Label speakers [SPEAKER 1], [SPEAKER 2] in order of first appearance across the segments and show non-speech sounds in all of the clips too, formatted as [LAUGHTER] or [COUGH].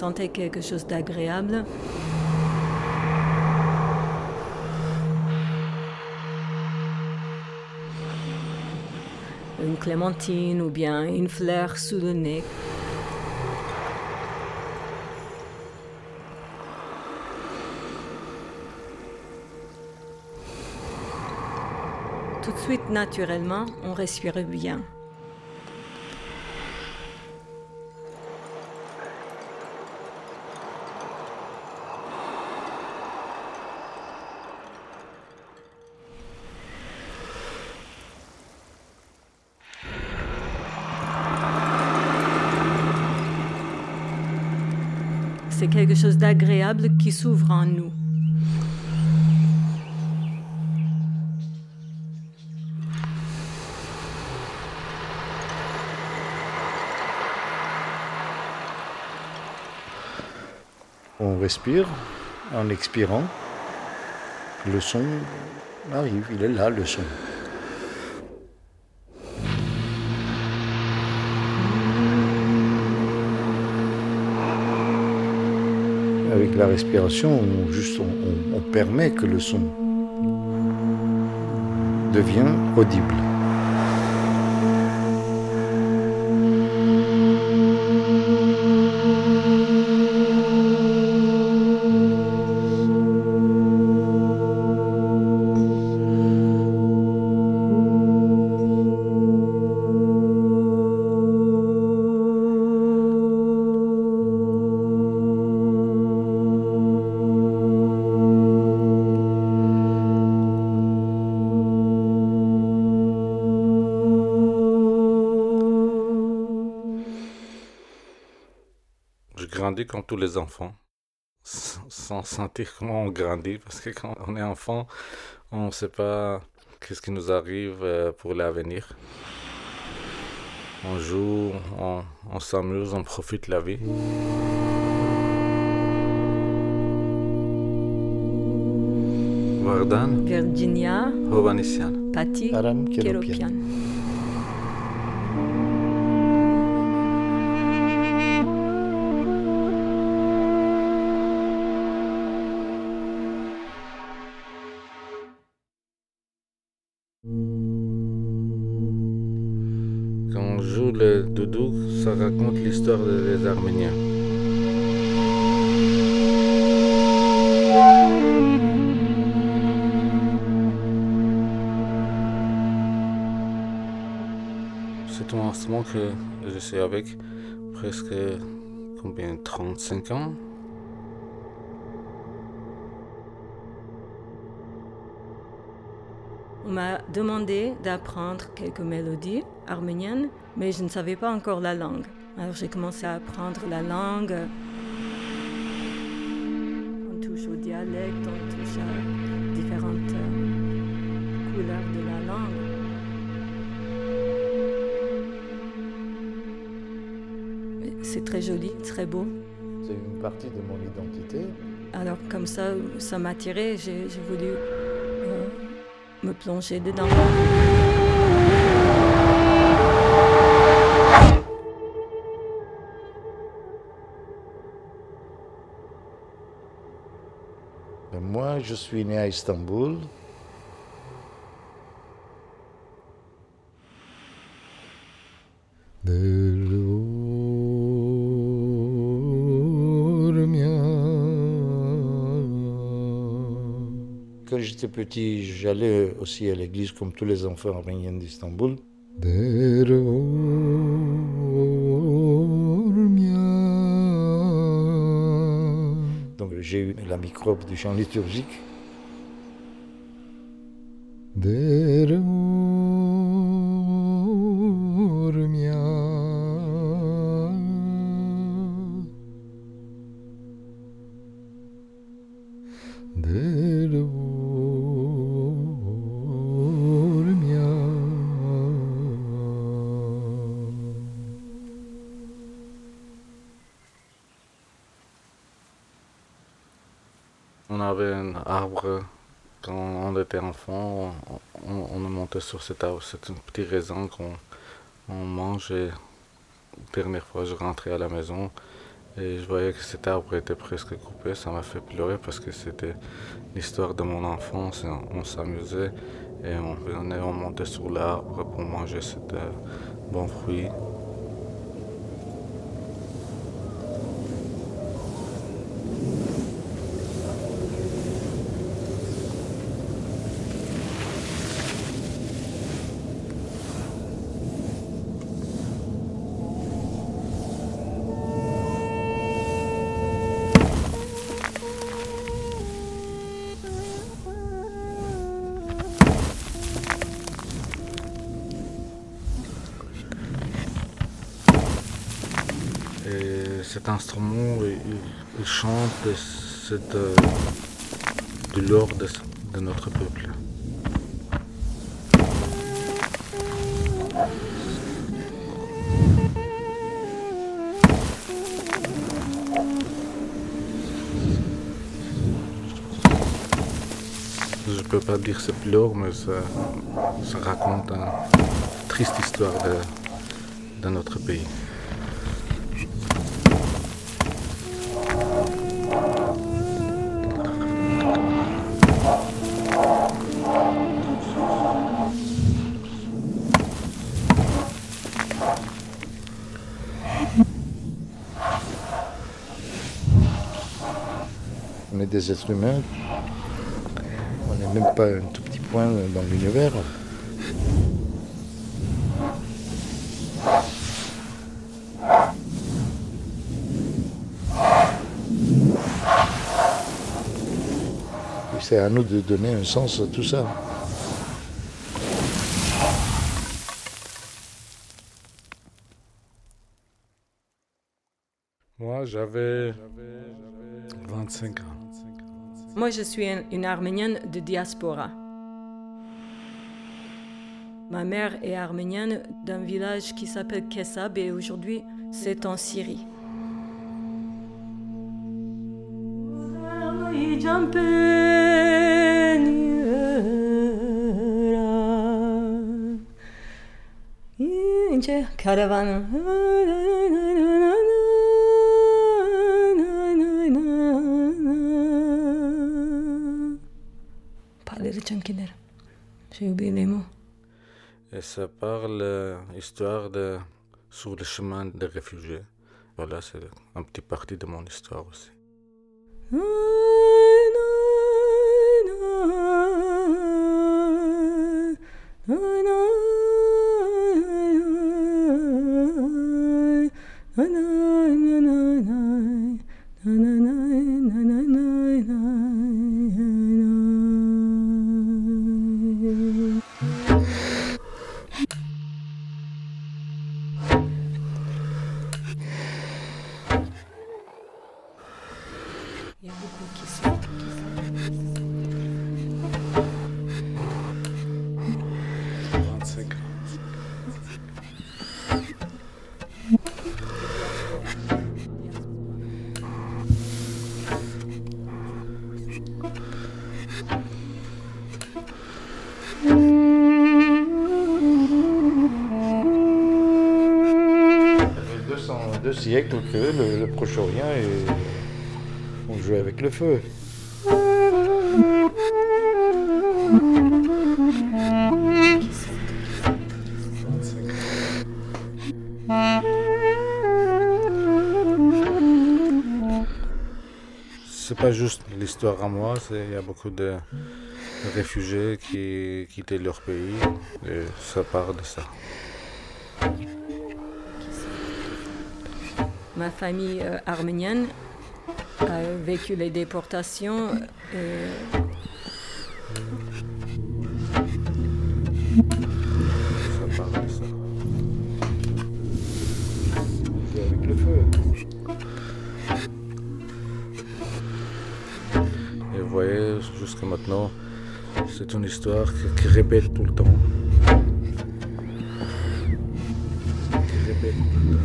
[SPEAKER 1] sentais quelque chose d'agréable. Une clémentine ou bien une fleur sous le nez. Tout de suite, naturellement, on respire bien. C'est quelque chose d'agréable qui s'ouvre en nous.
[SPEAKER 2] On respire en expirant. Le son arrive, il est là le son. Avec la respiration, on, juste, on, permet que le son devienne audible.
[SPEAKER 3] Grandis comme tous les enfants, sans sentir comment on grandit, parce que quand on est enfant, on ne sait pas qu'est-ce qui nous arrive euh, pour l'avenir. On joue, on, on s'amuse, on profite de la vie. Vardan
[SPEAKER 1] Virginia,
[SPEAKER 3] Hovanesyan.
[SPEAKER 1] Patti,
[SPEAKER 2] Aram Keropian.
[SPEAKER 3] Un instrument que je suis avec presque combien 35 ans?
[SPEAKER 1] On m'a demandé d'apprendre quelques mélodies arméniennes, mais je ne savais pas encore la langue. Alors j'ai commencé à apprendre la langue. On touche au dialecte, on touche à différentes couleurs de la langue. C'est très joli, très beau.
[SPEAKER 2] C'est une partie de mon identité.
[SPEAKER 1] Alors comme ça, ça m'a attiré, j'ai j'ai voulu euh, me plonger dedans.
[SPEAKER 2] Mais moi, je suis né à Istanbul. J'étais petit, j'allais aussi à l'église comme tous les enfants arméniens d'Istanbul. Donc j'ai eu la microbe du chant liturgique.
[SPEAKER 3] Avait un arbre quand on était enfant. On, on, on montait sur cet arbre. C'est un petit raisin qu'on on mange. La dernière fois, je rentrais à la maison Et je voyais que cet arbre était presque coupé, ça m'a fait pleurer parce que c'était l'histoire de mon enfance. On, s'amusait et on venait, on montait sur l'arbre pour manger ce euh, bon fruit. Cet instrument, chante cette, euh, de l'ordre de, notre peuple. Je ne peux pas dire c'est pleure, mais ça raconte une triste histoire de notre pays.
[SPEAKER 2] Des êtres humains. On n'est même pas un tout petit point dans l'univers. C'est à nous de donner un sens à tout ça.
[SPEAKER 3] Moi, j'avais 25 ans.
[SPEAKER 1] Moi, je suis une Arménienne de diaspora. Ma mère est arménienne d'un village qui s'appelle Kessab et aujourd'hui c'est en Syrie. J'ai oublié mots.
[SPEAKER 3] Et ça parle euh, histoire de sur le chemin des réfugiés. Voilà, c'est un petit partie de mon histoire aussi.
[SPEAKER 2] Siècle que le, Proche-Orient et on jouait avec le feu.
[SPEAKER 3] C'est pas juste l'histoire à moi, il y a beaucoup de réfugiés qui quittaient leur pays et ça part de ça.
[SPEAKER 1] Ma famille euh, arménienne a vécu les déportations.
[SPEAKER 2] Le.
[SPEAKER 3] Et vous voyez, jusqu'à maintenant, c'est une histoire qui répète tout le temps.
[SPEAKER 2] C'est pas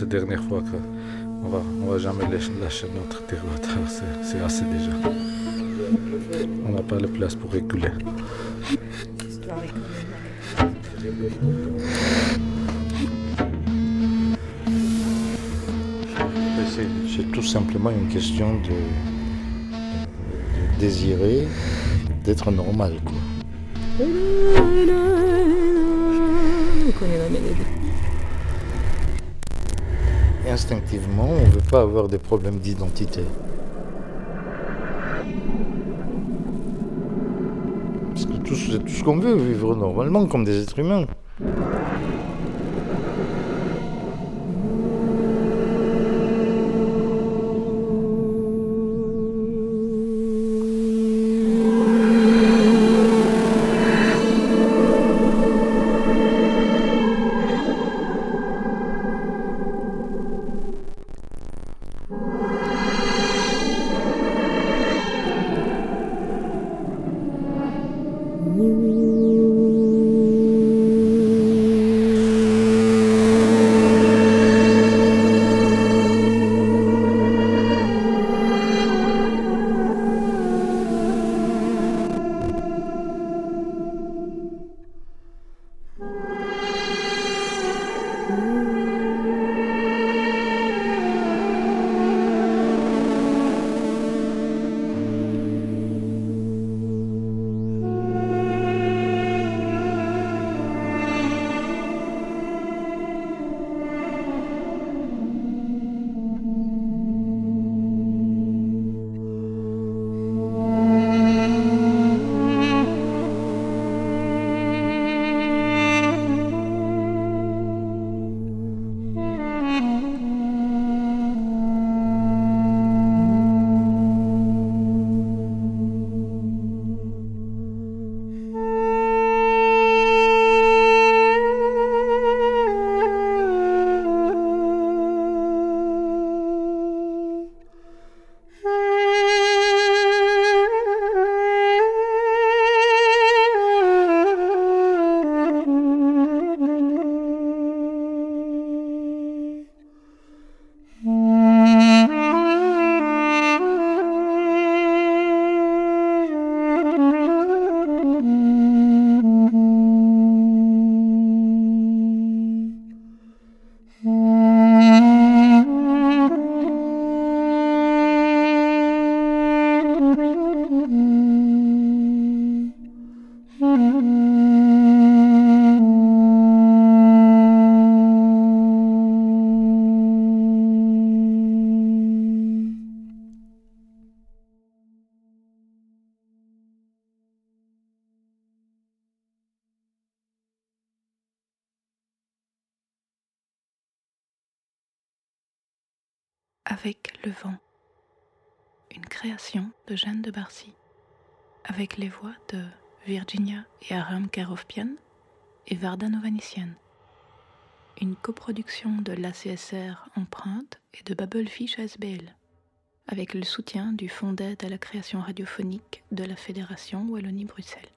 [SPEAKER 3] la dernière fois qu'on va, on va jamais lâcher notre territoire. [LAUGHS] C'est assez déjà. On n'a pas la place pour réguler.
[SPEAKER 2] C'est tout simplement une question de, désirer d'être normal. Quoi. Instinctivement, on ne veut pas avoir des problèmes d'identité. Parce que tout, tout ce qu'on veut, vivre normalement comme des êtres humains. you.
[SPEAKER 4] Avec le vent, une création de Jeanne de Barcy, avec les voix de Virginia et Aram Karovpian et Varda Novanician. Une coproduction de l'ACSR Empreinte et de Babelfish SBL, avec le soutien du Fonds d'aide à la création radiophonique de la Fédération Wallonie-Bruxelles.